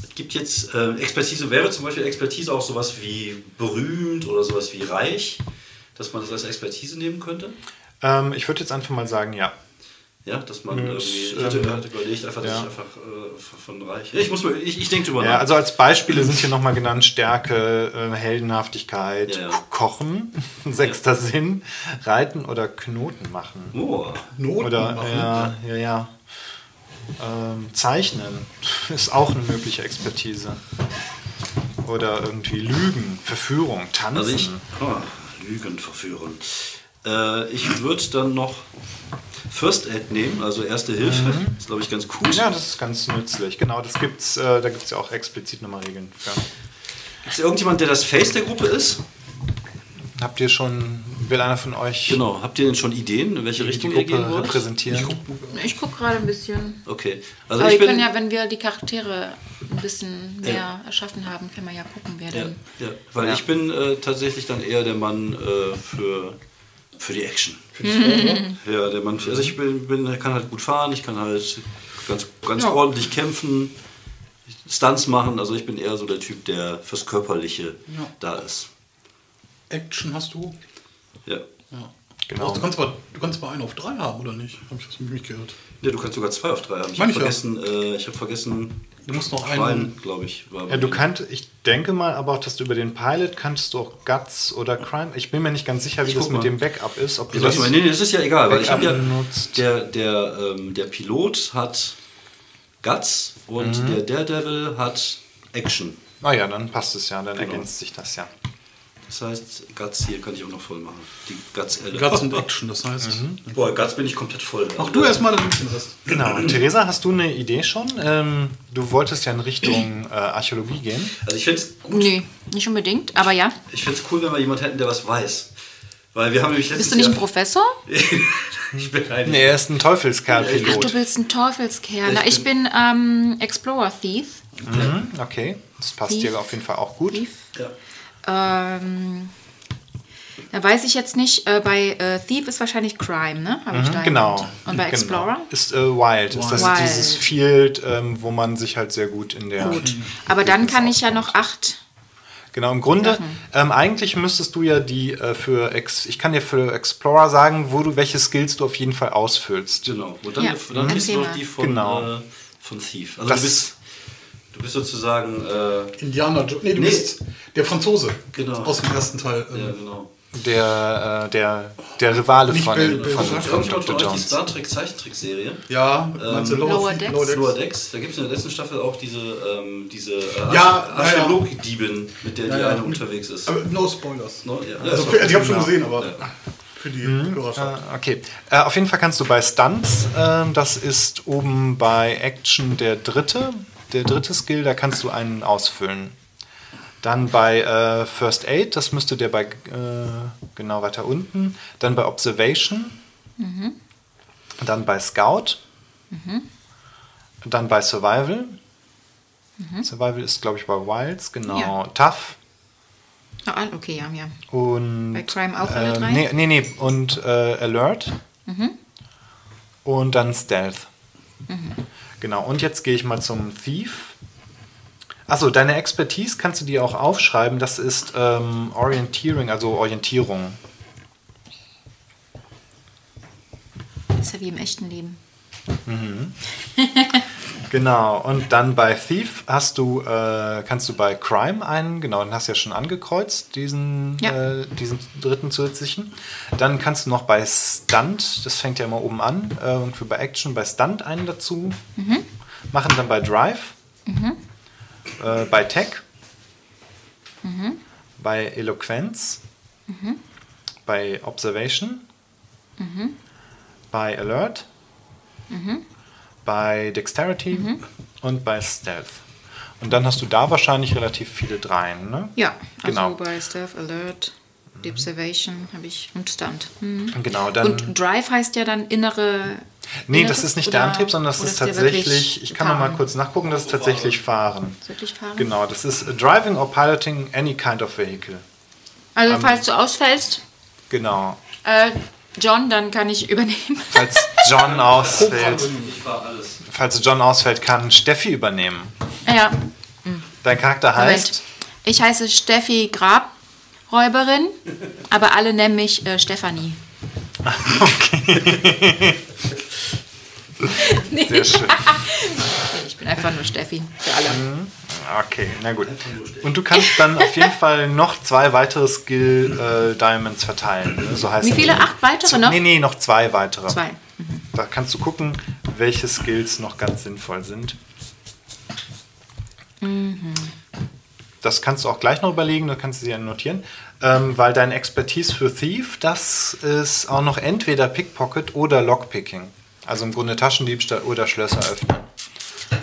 Speaker 5: es gibt jetzt äh, Expertise, wäre zum Beispiel Expertise auch sowas wie berühmt oder sowas wie reich, dass man das als Expertise nehmen könnte?
Speaker 2: Ähm, ich würde jetzt einfach mal sagen, ja.
Speaker 5: Ja, dass man irgendwie, ich hatte,
Speaker 2: ähm,
Speaker 5: hatte überlegt, einfach, dass
Speaker 2: ja.
Speaker 5: ich einfach äh, von reich. Ich muss mal, ich, ich denke drüber
Speaker 2: Ja,
Speaker 5: nach.
Speaker 2: also als Beispiele sind hier nochmal genannt Stärke, äh, Heldenhaftigkeit,
Speaker 5: Ja, ja.
Speaker 2: Ko- Kochen, <laughs> sechster Sinn, Reiten oder Knoten machen.
Speaker 5: oh,
Speaker 4: Noten
Speaker 2: Oder
Speaker 4: machen.
Speaker 2: ja, ja, ja. Ähm, Zeichnen <laughs> ist auch eine mögliche Expertise. Oder irgendwie Lügen, Verführung, Tanzen.
Speaker 5: also ich, oh, Lügen verführen. Äh, ich würde dann noch First Aid nehmen, also Erste Hilfe. Ist, glaube ich, ganz cool.
Speaker 2: Mhm. ja, das ist ganz nützlich. Genau, das gibt's, äh, da gibt es ja auch explizit nochmal Regeln für.
Speaker 5: Ist irgendjemand, der das Face der Gruppe ist?
Speaker 2: Habt ihr schon, will einer von euch
Speaker 5: Genau. Habt ihr denn schon Ideen, in welche
Speaker 2: die
Speaker 5: Richtung gehen
Speaker 2: Gruppe repräsentieren?
Speaker 3: Ich gucke gerade ein bisschen.
Speaker 5: Okay. Also
Speaker 3: Aber
Speaker 5: ich
Speaker 3: wir
Speaker 5: bin,
Speaker 3: können ja, wenn wir die Charaktere ein bisschen mehr erschaffen haben, können wir ja gucken, wer
Speaker 5: Ja,
Speaker 3: denn.
Speaker 5: ja, weil
Speaker 2: Ja.
Speaker 5: ich bin äh, tatsächlich dann eher der Mann äh, für, für die Action. Ja, der Mann. Also ich bin, bin, kann halt gut fahren, ich kann halt ganz, ganz
Speaker 3: Ja.
Speaker 5: ordentlich kämpfen, Stunts machen. Also ich bin eher so der Typ, der fürs Körperliche
Speaker 4: Ja.
Speaker 5: da ist.
Speaker 4: Action hast du?
Speaker 5: Ja.
Speaker 4: Ja.
Speaker 2: Genau.
Speaker 4: Du kannst aber, du kannst aber einen auf drei haben, oder nicht? Habe ich das nämlich gehört.
Speaker 5: Ja, du kannst sogar zwei auf drei haben. Ich habe vergessen, äh, ich habe vergessen,
Speaker 4: Du musst noch
Speaker 5: Schwein,
Speaker 4: einen.
Speaker 5: glaube ich.
Speaker 2: Ja, du kannst, ich denke mal aber auch, dass du über den Pilot kannst du auch Guts oder Crime. Ich bin mir nicht ganz sicher, wie
Speaker 5: Ich
Speaker 2: das mit
Speaker 5: mal.
Speaker 2: dem Backup ist. Ob du das,
Speaker 5: das, nee, nee, das ist ja egal, weil ich habe ja,
Speaker 2: benutzt.
Speaker 5: der, der, ähm, der Pilot hat Guts und
Speaker 2: Mhm.
Speaker 5: der Daredevil hat Action.
Speaker 2: Ah ja, dann passt es ja, dann
Speaker 5: Genau.
Speaker 2: ergänzt sich das ja.
Speaker 5: Das heißt, Guts hier kann ich auch noch voll machen. Die Guts-Elle.
Speaker 4: Guts und Action, das heißt.
Speaker 2: Mhm.
Speaker 5: Boah, Guts bin ich komplett voll.
Speaker 4: Mach du erstmal den Rest.
Speaker 2: Genau. Theresa, hast du eine Idee schon? Ähm, du wolltest ja in Richtung äh, Archäologie gehen.
Speaker 5: Also ich finde es
Speaker 3: Nee, nicht unbedingt, aber ja.
Speaker 5: ich find's cool, wenn wir jemanden hätten, der was weiß. Weil wir haben nämlich
Speaker 3: Bist du nicht ein. Professor? <laughs>
Speaker 5: ich bin eigentlich...
Speaker 2: Nee, er ist ein
Speaker 3: Ach,
Speaker 2: Teufelskerl-Pilot.
Speaker 3: du willst ein Teufelskerl.
Speaker 5: Ich
Speaker 3: Na, ich bin ähm, Explorer Thief.
Speaker 2: Mhm, okay, das passt
Speaker 3: Thief.
Speaker 2: dir auf jeden Fall auch gut.
Speaker 3: Thief.
Speaker 5: Ja.
Speaker 3: Ähm, da weiß ich jetzt nicht, äh, bei äh, Thief ist wahrscheinlich Crime, ne? Habe ich da
Speaker 2: Mhm, genau.
Speaker 3: entdeckt. Und bei
Speaker 2: genau.
Speaker 3: Explorer?
Speaker 2: Ist äh, Wild. Ist das
Speaker 3: Wild.
Speaker 2: dieses Field, ähm, wo man sich halt sehr gut in der.
Speaker 3: Gut. Aber dann kann ich ja noch acht.
Speaker 2: Genau, im Grunde, ähm, eigentlich müsstest du ja die äh, für Ex ich kann dir für Explorer sagen, wo du welche Skills du auf jeden Fall ausfüllst.
Speaker 5: Genau. Und dann,
Speaker 3: Ja,
Speaker 5: dann bist du noch die von,
Speaker 2: Genau.
Speaker 5: äh, von Thief. Also
Speaker 2: Das-
Speaker 5: du bist, du bist sozusagen... Äh,
Speaker 4: Indianer Jo- Nee, du
Speaker 5: Nee.
Speaker 4: bist der Franzose.
Speaker 5: Genau.
Speaker 4: Aus dem ersten Teil. ähm,
Speaker 5: ja, genau.
Speaker 2: der, äh, der, der Rivale
Speaker 4: Nicht
Speaker 2: von,
Speaker 4: Bell-
Speaker 2: von, von
Speaker 5: von
Speaker 2: Dr.
Speaker 5: euch die
Speaker 2: Jones.
Speaker 5: Star Trek Zeichentrickserie.
Speaker 4: Ja,
Speaker 5: Ähm,
Speaker 4: Lower,
Speaker 3: Lower
Speaker 4: Decks? Lower Decks?
Speaker 5: Lower Decks, da gibt es in der letzten Staffel auch diese, ähm, diese äh,
Speaker 4: Ja, ja, ja.
Speaker 5: Archäologdiebin, mit der die
Speaker 4: Ja, ja.
Speaker 5: eine unterwegs ist.
Speaker 4: Aber no Spoilers.
Speaker 5: No, ja,
Speaker 4: Also,
Speaker 5: ja,
Speaker 4: für, ich habe schon gesehen, aber
Speaker 5: Ja.
Speaker 4: für die
Speaker 2: Mhm.
Speaker 4: Hörerschaft.
Speaker 2: Äh, okay. Äh, auf jeden Fall kannst du bei Stunts, ähm, das ist oben bei Action der dritte, der dritte Skill, da kannst du einen ausfüllen. Dann bei äh, First Aid, das müsste der bei, äh, genau weiter unten. Dann bei Observation. Dann bei Scout. Dann bei Survival. Survival ist, glaube ich, bei Wilds, genau.
Speaker 3: Ja.
Speaker 2: Tough.
Speaker 3: Ah, okay, ja, ja.
Speaker 2: Und,
Speaker 3: Bei Crime auch alle
Speaker 2: äh,
Speaker 3: drei?
Speaker 2: Nee, nee, nee. Und äh, Alert. Und dann Stealth. Genau, und jetzt gehe ich mal zum Thief. Achso, deine Expertise kannst du dir auch aufschreiben. Das ist ähm, Orienteering, also Orientierung.
Speaker 3: Das ist ja wie im echten Leben. <laughs>
Speaker 2: Genau, und dann bei Thief hast du, äh, kannst du bei Crime einen, genau, den hast du ja schon angekreuzt, diesen,
Speaker 3: Ja.
Speaker 2: äh, diesen dritten zusätzlichen. Dann kannst du noch bei Stunt, das fängt ja immer oben an, äh, irgendwie bei Action, bei Stunt einen dazu machen, dann bei Drive, äh, bei Tech, bei Eloquenz, bei Observation, bei Alert, bei Dexterity und bei Stealth. Und dann hast du da wahrscheinlich relativ viele Dreien, ne?
Speaker 3: Ja, also
Speaker 2: Genau.
Speaker 3: bei Stealth Alert, Deep Observation habe ich und Stunt. Mhm.
Speaker 2: Genau, dann.
Speaker 3: Und Drive heißt ja dann innere.
Speaker 2: nee,
Speaker 3: inneres
Speaker 2: das ist nicht der
Speaker 3: oder-
Speaker 2: Antrieb, sondern das ist
Speaker 3: der
Speaker 2: tatsächlich, ich kann noch mal kurz nachgucken, das ist tatsächlich Fahren.
Speaker 3: Ist Wirklich fahren?
Speaker 2: Genau, das ist Driving or Piloting any kind of vehicle.
Speaker 3: Also, falls du ausfällst,
Speaker 2: Genau.
Speaker 3: äh, John, dann kann ich übernehmen. <laughs>
Speaker 2: Falls John ausfällt, falls John ausfällt, kann Steffi übernehmen.
Speaker 3: ja,
Speaker 2: Dein Charakter
Speaker 3: Moment.
Speaker 2: heißt.
Speaker 3: Ich heiße Steffi Grabräuberin, aber alle nennen mich äh, Stefanie. <laughs> <laughs> nee,
Speaker 2: Sehr schön.
Speaker 3: ich bin einfach nur Steffi für alle.
Speaker 2: Okay, na gut. Und du kannst dann auf jeden Fall noch zwei weitere Skill äh, Diamonds verteilen. So heißt
Speaker 3: Wie viele? Acht weitere noch?
Speaker 2: Nee, nee, noch zwei weitere.
Speaker 3: Zwei.
Speaker 2: Da kannst du gucken, welche Skills noch ganz sinnvoll sind. Das kannst du auch gleich noch überlegen, da kannst du sie ja notieren. Ähm, weil dein Expertise für Thief, das ist auch noch entweder Pickpocket oder Lockpicking. Also im Grunde Taschendiebstahl oder Schlösser öffnen.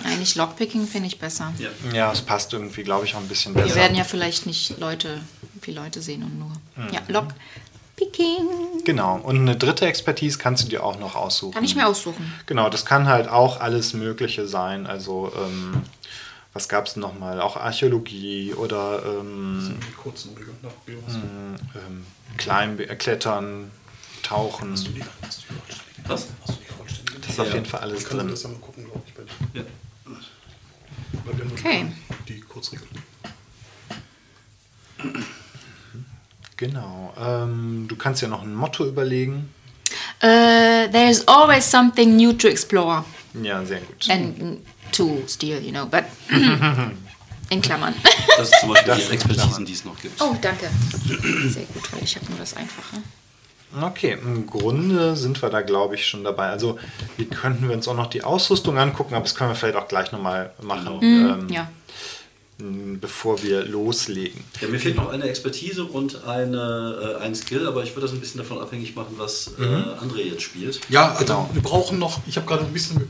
Speaker 3: Eigentlich Lockpicking finde ich besser.
Speaker 5: Ja.
Speaker 2: Ja, es passt irgendwie, glaube ich, auch ein bisschen
Speaker 3: Wir
Speaker 2: besser.
Speaker 3: werden ja vielleicht nicht Leute, viele Leute sehen und nur. Ja, Lockpicking.
Speaker 2: Genau. Und eine dritte Expertise kannst du dir auch noch aussuchen.
Speaker 3: Kann ich mir aussuchen.
Speaker 2: Genau, das kann halt auch alles Mögliche sein. Also, ähm, was gab es nochmal? Auch Archäologie oder ähm,
Speaker 4: kurzen nach Bios.
Speaker 2: ähm, äh, Klettern, Tauchen.
Speaker 4: Hast du die, hast du die?
Speaker 5: Was?
Speaker 4: Hast du die
Speaker 2: Das ist auf jeden Fall alles drin.
Speaker 4: das ja mal gucken, glaube ich, bei dir.
Speaker 5: Ja.
Speaker 4: Weil wir haben
Speaker 3: Okay.
Speaker 4: Die Kurzregeln.
Speaker 2: Genau. Ähm, du kannst ja noch ein Motto überlegen.
Speaker 3: Uh, there's always something new to explore
Speaker 2: Ja, sehr gut.
Speaker 3: and to steal, you know, but <laughs> in Klammern.
Speaker 5: Das ist zum Beispiel
Speaker 2: Das
Speaker 5: die Expertisen, die es noch gibt.
Speaker 3: Oh, danke. Sehr gut, weil ich habe nur das Einfache.
Speaker 2: Okay, im Grunde sind wir da, glaube ich, schon dabei. Also, wie könnten wir uns auch noch die Ausrüstung angucken, aber das können wir vielleicht auch gleich nochmal machen, ähm,
Speaker 3: Ja.
Speaker 2: bevor wir loslegen.
Speaker 5: Ja, mir fehlt noch eine Expertise und eine, äh, ein Skill, aber ich würde das ein bisschen davon abhängig machen, was äh, André jetzt spielt.
Speaker 4: Ja, also
Speaker 2: Genau.
Speaker 4: wir brauchen noch, ich habe gerade ein bisschen ge-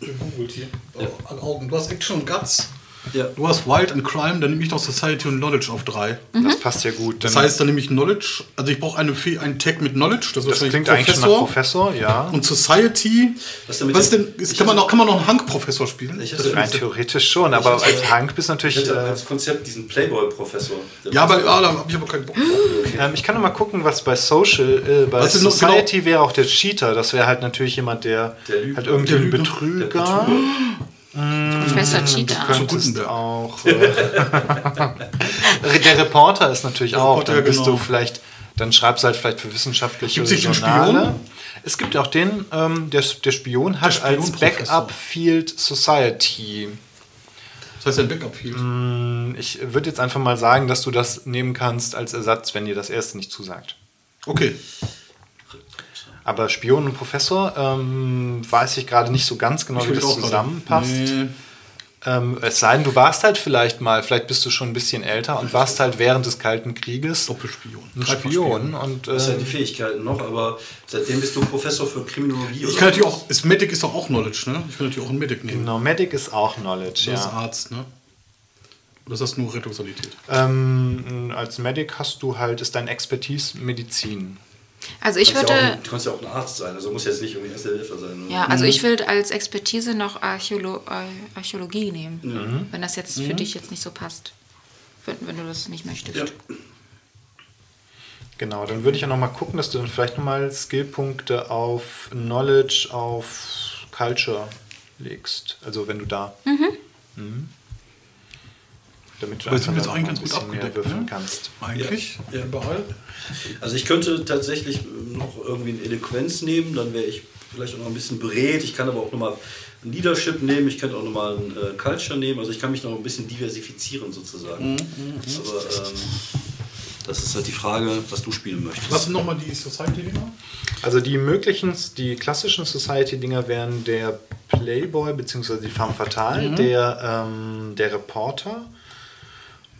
Speaker 4: ge- gegoogelt hier. Oh, an Augen. Du hast Action und Guts.
Speaker 5: Ja.
Speaker 4: Du hast Wild and Crime, dann nehme ich noch Society und Knowledge auf drei.
Speaker 2: Das passt ja gut.
Speaker 4: Das heißt, dann nehme ich Knowledge, also ich brauche eine, Fee- einen Tag mit Knowledge, das, ist
Speaker 2: das klingt eigentlich schon nach Professor, ja.
Speaker 4: Und Society,
Speaker 5: Was denn
Speaker 4: was denn, ist, kann, man
Speaker 5: hatte-
Speaker 4: noch, kann man noch einen Hank-Professor spielen?
Speaker 5: Ich
Speaker 4: Das
Speaker 5: hatte-
Speaker 2: Rein theoretisch schon, aber
Speaker 5: hatte-
Speaker 2: als Hank bist du natürlich.
Speaker 5: Ich hätte
Speaker 2: Äh,
Speaker 5: als Konzept diesen Playboy-Professor.
Speaker 4: Ja, aber ah, da habe ich aber keinen Bock drauf.
Speaker 2: ähm, ich kann noch mal gucken, was bei Social, äh, bei
Speaker 4: Was noch
Speaker 2: Society wäre auch der Cheater. Das wäre halt natürlich jemand, der,
Speaker 5: Der Lügner.
Speaker 2: halt irgendwie. Betrüger.
Speaker 5: Der Betrüger.
Speaker 3: Professor
Speaker 2: Du
Speaker 3: Cheetah.
Speaker 2: könntest
Speaker 4: Gutenberg.
Speaker 2: auch. Äh, der Reporter ist natürlich auch.
Speaker 4: Reporter,
Speaker 2: Dann bist
Speaker 4: genau.
Speaker 2: du vielleicht, dann schreibst du halt vielleicht für wissenschaftliche
Speaker 4: Gibt's
Speaker 2: Journale.
Speaker 4: Spion?
Speaker 2: Es gibt auch den, ähm, der, der Spion hat
Speaker 4: Der
Speaker 2: als. Backup Field Society.
Speaker 4: Das heißt, ein Backup Field.
Speaker 2: Ich würde jetzt einfach mal sagen, dass du das nehmen kannst als Ersatz, wenn dir das erste nicht zusagt.
Speaker 4: Okay.
Speaker 2: Aber Spion und Professor ähm, weiß ich gerade nicht so ganz genau, wie
Speaker 4: will
Speaker 2: das zusammenpasst.
Speaker 4: Nee.
Speaker 2: Ähm, es sei denn, du warst halt vielleicht mal, vielleicht bist du schon ein bisschen älter und warst halt während des Kalten Krieges
Speaker 4: Doppelspion.
Speaker 2: ein Spion. Und,
Speaker 5: Du hast ja
Speaker 2: äh,
Speaker 5: die Fähigkeiten noch, aber seitdem bist du Professor für Kriminologie.
Speaker 4: Ich kann natürlich auch, ist Medic ist doch auch Knowledge, ne? Ich kann natürlich auch einen Medic nehmen.
Speaker 2: genau, Medic ist auch Knowledge,
Speaker 4: Das ist
Speaker 2: ja.
Speaker 4: Arzt, ne? Oder ist das nur Rettungsalität?
Speaker 2: Ähm, als Medic hast du halt, ist dein Expertise Medizin.
Speaker 3: Also ich
Speaker 5: Du kannst, ja auch,
Speaker 3: würde,
Speaker 5: ein- du kannst ja auch ein Arzt sein, also muss jetzt nicht irgendwie erste Hilfe sein.
Speaker 3: ja, also ich würde als Expertise noch Archäolo äh, Archäologie nehmen, wenn das jetzt für dich jetzt nicht so passt. Wenn, wenn du das nicht möchtest.
Speaker 5: Ja.
Speaker 2: Genau, dann würde ich ja nochmal gucken, dass du dann vielleicht nochmal Skillpunkte auf Knowledge, auf Culture legst. Also wenn du da. Mhm. Damit du
Speaker 4: Aber sind jetzt eigentlich
Speaker 2: ein
Speaker 4: ganz gut abgedeckt, ne?
Speaker 2: kannst.
Speaker 4: Eigentlich
Speaker 5: Ja. Ja.
Speaker 4: überall.
Speaker 5: Also ich könnte tatsächlich noch irgendwie eine Eloquenz nehmen, dann wäre ich vielleicht auch noch ein bisschen berät. Ich kann aber auch nochmal ein Leadership nehmen, ich könnte auch nochmal ein äh, Culture nehmen. Also ich kann mich noch ein bisschen diversifizieren sozusagen. Aber ähm, das ist halt die Frage, was du spielen möchtest.
Speaker 4: Was sind nochmal die Society-Dinger?
Speaker 2: Also die möglichen, die klassischen Society-Dinger wären der Playboy bzw. die Femme Fatale,
Speaker 5: Mhm.
Speaker 2: der, ähm, der Reporter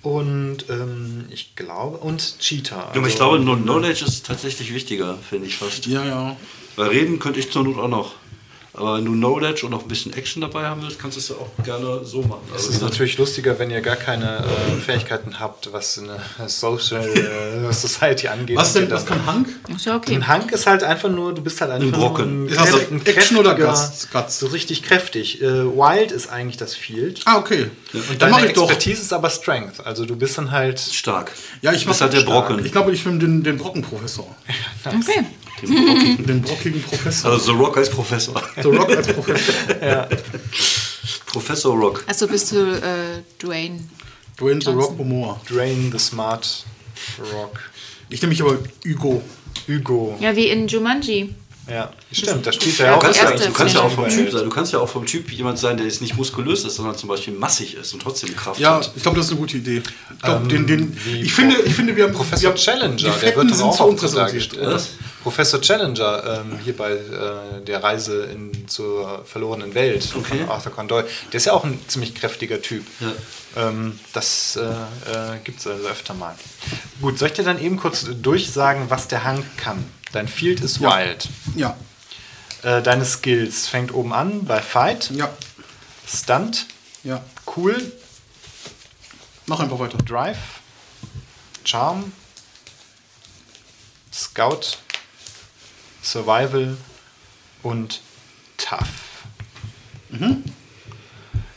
Speaker 2: und ähm, ich glaube, und Cheetah.
Speaker 5: Ja, aber ich
Speaker 2: Also-
Speaker 5: glaube, nur Knowledge ist tatsächlich wichtiger, finde ich fast.
Speaker 4: Ja, ja.
Speaker 5: Weil reden könnte ich zur Not auch noch. Aber wenn du Knowledge und noch ein bisschen Action dabei haben willst, kannst du es ja auch gerne so machen.
Speaker 2: Es
Speaker 5: Also,
Speaker 2: ist natürlich lustiger, wenn ihr gar keine äh, Fähigkeiten habt, was eine Social äh, Society angeht.
Speaker 4: Was denn, was kann Hank?
Speaker 3: Ist ja okay.
Speaker 2: Ein Hank ist halt einfach nur, du bist halt einfach
Speaker 5: Ein Brocken.
Speaker 2: nur
Speaker 4: Ist das so Action oder
Speaker 2: kräftiger-
Speaker 4: Guts?
Speaker 2: So richtig kräftig. Äh, Wild ist eigentlich das Field.
Speaker 4: Ah, okay.
Speaker 2: Und
Speaker 4: Dann
Speaker 2: deine
Speaker 4: mache ich doch.
Speaker 2: Expertise ist aber Strength. Also du bist dann halt.
Speaker 5: stark.
Speaker 4: Ja, ich mach
Speaker 5: halt der
Speaker 2: stark.
Speaker 5: Brocken.
Speaker 4: Ich glaube, ich nehme den, den Brockenprofessor. <laughs>
Speaker 3: Okay.
Speaker 4: Den brockigen Professor.
Speaker 5: Also The Rock als Professor.
Speaker 4: The Rock als Professor. <laughs>
Speaker 5: Professor Rock.
Speaker 3: Also bist du äh, Dwayne.
Speaker 4: Dwayne The
Speaker 3: Johnson.
Speaker 4: Rock Momoa.
Speaker 2: Drain the Smart Rock.
Speaker 4: Ich nehme mich aber Hugo.
Speaker 2: Hugo.
Speaker 3: Ja, wie in Jumanji.
Speaker 2: Ja, stimmt. Da spielt er
Speaker 3: Ja,
Speaker 2: ja auch.
Speaker 5: Du kannst, ja, du kannst ja auch vom. Typ sein. Du kannst ja auch vom Typ jemand sein, der jetzt nicht muskulös ist, sondern zum Beispiel massig ist und trotzdem Kraft
Speaker 4: Ja,
Speaker 5: hat.
Speaker 4: ich glaube, das ist eine gute Idee. Ich, glaub,
Speaker 2: Ähm,
Speaker 4: den, den,
Speaker 2: wie
Speaker 4: ich, finde, ich finde, wir haben
Speaker 2: Professor
Speaker 4: wir haben,
Speaker 2: Challenger, der wird doch auch.
Speaker 5: Was?
Speaker 2: Professor Challenger ähm, hier bei äh, der Reise in, zur verlorenen Welt
Speaker 5: Okay.
Speaker 2: von Arthur Conan Doyle. Der ist ja auch ein ziemlich kräftiger Typ.
Speaker 5: Ja.
Speaker 2: Ähm, das äh, äh, gibt es also öfter mal. Gut, soll ich dir dann eben kurz durchsagen, was der Hank kann? Dein Field ist
Speaker 4: Ja.
Speaker 2: Wild.
Speaker 4: Ja,
Speaker 2: Äh, deine Skills fängt oben an bei Fight,
Speaker 4: ja,
Speaker 2: Stunt,
Speaker 4: ja.
Speaker 2: Cool,
Speaker 4: Mach einfach weiter.
Speaker 2: Drive, Charm, Scout, Survival und Tough.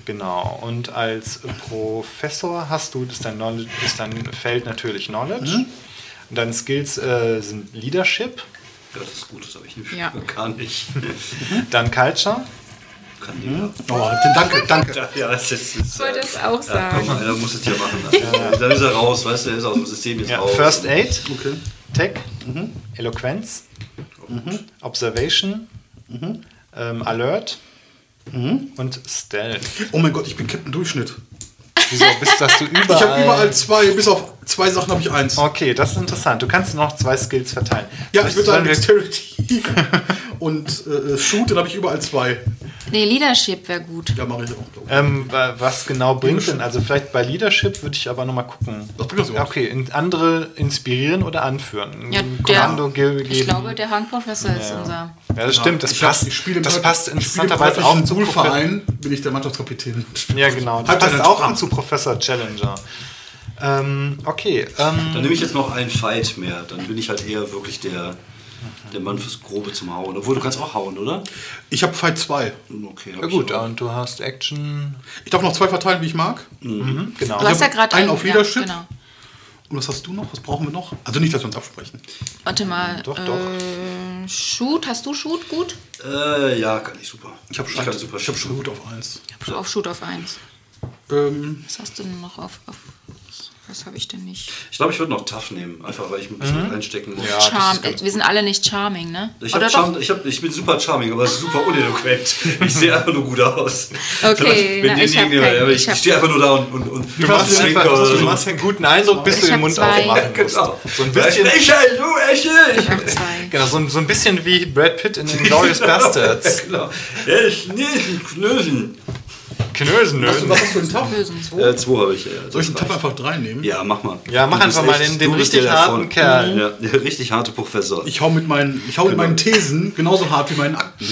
Speaker 2: Genau. Und als Professor hast du, ist dein, Knowledge, ist dein Feld natürlich Knowledge. Und deine Skills äh, sind Leadership,
Speaker 5: Ja, das ist gut, das habe ich nicht.
Speaker 3: Ja. <laughs>
Speaker 5: Gar nicht.
Speaker 2: dann Culture,
Speaker 5: Kann die ja.
Speaker 4: Oh, danke, danke. <laughs>
Speaker 5: Ja, das ist. Das
Speaker 3: Ich wollte es auch
Speaker 5: ja,
Speaker 3: sagen.
Speaker 5: komm, einer muss es ja machen. Ne? Dann ist er raus, weißt du, er ist aus dem System jetzt
Speaker 2: ja,
Speaker 5: raus.
Speaker 2: First Aid,
Speaker 4: Okay.
Speaker 2: Tech, Eloquenz, Observation, ähm, Alert und Stealth.
Speaker 4: Oh mein Gott, ich bin Captain Durchschnitt.
Speaker 2: Wieso bist <laughs> hast du überall?
Speaker 4: Ich habe überall zwei, bis auf zwei Sachen habe ich eins.
Speaker 2: Okay, das ist interessant. Du kannst noch zwei Skills verteilen.
Speaker 4: Ja, ich würde sagen Dexterity <laughs> und äh, Shoot, dann habe ich überall zwei.
Speaker 3: Nee, Leadership wäre gut.
Speaker 4: Ja, mache ich auch. ich.
Speaker 2: Ähm, wa- was genau bringt denn? Also vielleicht bei Leadership würde ich aber nochmal gucken.
Speaker 4: Was bringt das überhaupt?
Speaker 2: Okay, in andere inspirieren oder anführen?
Speaker 3: Ja,
Speaker 2: Ein
Speaker 3: der,
Speaker 2: Kommando ge
Speaker 3: ich
Speaker 2: geben.
Speaker 3: glaube, der Hank-Professor ist unser.
Speaker 2: ja, das stimmt. Das
Speaker 4: ich hab-
Speaker 2: passt.
Speaker 4: ich
Speaker 2: das passt
Speaker 4: im
Speaker 2: interessanterweise auch
Speaker 4: örtlichen
Speaker 2: zu Profe-
Speaker 4: Poolverein, bin ich der Mannschaftskapitän.
Speaker 2: Ja, genau. Das passt auch
Speaker 4: Stramm.
Speaker 2: zu Professor Challenger. Ähm, okay. Ähm,
Speaker 5: Dann nehme ich jetzt noch einen Fight mehr. Dann bin ich halt eher wirklich der, der Mann fürs Grobe zum Hauen. Obwohl, du kannst auch hauen, oder?
Speaker 4: Ich habe Fight 2.
Speaker 5: Okay, hab
Speaker 2: ja
Speaker 5: ich
Speaker 2: gut,
Speaker 5: auch.
Speaker 2: und du hast Action.
Speaker 4: Ich darf noch zwei verteilen, wie ich mag.
Speaker 2: Mhm, genau.
Speaker 3: Du hast ja gerade
Speaker 4: einen auf Leadership.
Speaker 3: Ja, genau.
Speaker 4: Und was hast du noch? Was brauchen wir noch? Also nicht, dass wir uns absprechen.
Speaker 3: Warte mal.
Speaker 2: Doch,
Speaker 3: äh,
Speaker 2: doch.
Speaker 3: Shoot, hast du Shoot gut?
Speaker 5: Äh, ja, kann ich super.
Speaker 4: Ich habe
Speaker 5: ich super
Speaker 4: ich hab
Speaker 5: schießen.
Speaker 4: Shoot auf 1.
Speaker 3: Auf Shoot auf 1.
Speaker 4: Ähm,
Speaker 3: Was hast du denn noch auf. auf was habe ich denn nicht?
Speaker 5: Ich glaube, ich würde noch Tough nehmen, einfach weil ich ein bisschen einstecken muss.
Speaker 2: Ja,
Speaker 3: Charm.
Speaker 2: das ist
Speaker 3: Wir sind alle nicht charming, ne?
Speaker 5: Ich, Charm, ich, hab, ich bin super charming, aber super uneloquent. Ich sehe einfach nur gut aus.
Speaker 3: Okay,
Speaker 5: Bin
Speaker 3: na, ich
Speaker 5: aber
Speaker 3: ich
Speaker 5: ich, stehe einfach nur da und, und, und
Speaker 2: Du machst,
Speaker 5: zwinker
Speaker 2: einfach, du
Speaker 5: so.
Speaker 2: machst einen guten Eindruck, bis
Speaker 3: Ich
Speaker 2: du den Mund
Speaker 3: zwei.
Speaker 2: aufmachen musst.
Speaker 5: Genau.
Speaker 2: So ein bisschen,
Speaker 5: Lächel, du Lächel!
Speaker 3: Ich hab zwei.
Speaker 2: genau, so, ein- so ein bisschen wie Brad Pitt in den Glorious <laughs> Bastards.
Speaker 5: Genau. Ich nicht knösen.
Speaker 2: Knösen,
Speaker 4: Was,
Speaker 2: nösen.
Speaker 4: was hast du einen?
Speaker 3: Bösen.
Speaker 5: Äh, zwei habe ich. Ja,
Speaker 4: Soll ich einen Tab einfach drei nehmen?
Speaker 5: Ja, mach mal.
Speaker 2: Ja, mach einfach mal den- richtig harten. Kerl.
Speaker 5: Ja, der richtig harte Professor.
Speaker 4: Ich hau mit meinen, ich hau mit meinen Thesen genauso hart wie meinen Akten. Äh,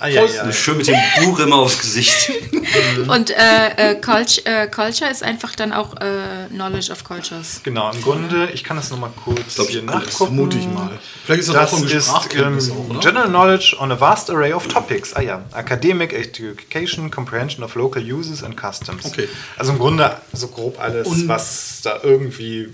Speaker 2: Ah, ja.
Speaker 5: Schön mit dem Buch immer aufs Gesicht. <laughs>
Speaker 3: Und äh, äh, Culture, äh, Culture ist einfach dann auch Knowledge of Cultures.
Speaker 2: Genau, im Grunde, ich kann das nochmal kurz
Speaker 5: Glaub ich,
Speaker 2: hier nachgucken.
Speaker 4: Vermute ich mal. Vielleicht ist das,
Speaker 2: Das
Speaker 4: auch von
Speaker 2: ist
Speaker 4: Sprachkenntnis
Speaker 2: ähm,
Speaker 4: auch?
Speaker 2: General Knowledge on a vast array of topics. Ah ja, Academic, Education, Comprehension of local uses and customs.
Speaker 4: Okay.
Speaker 2: Also im Grunde so grob alles,
Speaker 4: Und-
Speaker 2: was da irgendwie,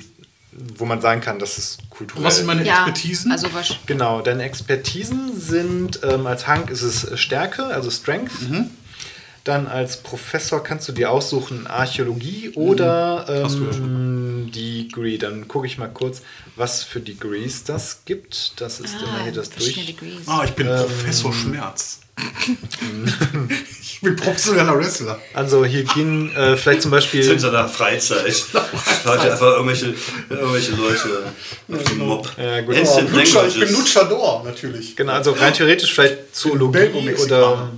Speaker 2: wo man sagen kann, das ist kulturell.
Speaker 4: Und was sind meine
Speaker 3: Ja,
Speaker 4: Expertisen?
Speaker 3: also was,
Speaker 2: Genau, deine Expertisen sind, ähm, als Hank ist es Stärke, also Strength.
Speaker 4: Mhm.
Speaker 2: Dann als Professor kannst du dir aussuchen Archäologie oder
Speaker 4: Mhm.
Speaker 2: Ähm, Degree. Dann gucke ich mal kurz, was für Degrees das gibt. Das ist immer hier das durch.
Speaker 3: Degrees.
Speaker 4: ah, ich bin
Speaker 2: Ähm.
Speaker 4: Professor Schmerz. <laughs> ich bin professioneller Wrestler.
Speaker 2: Also hier gehen äh, vielleicht zum
Speaker 5: in
Speaker 2: Beispiel.
Speaker 5: seiner Freizeit. Fragt einfach irgendwelche, irgendwelche Leute auf den Mob.
Speaker 2: Ja, gut.
Speaker 5: Instant
Speaker 4: Lutscher, ich
Speaker 5: Languages.
Speaker 4: bin Luchador, natürlich.
Speaker 2: Genau, also rein theoretisch vielleicht Zoologie oder.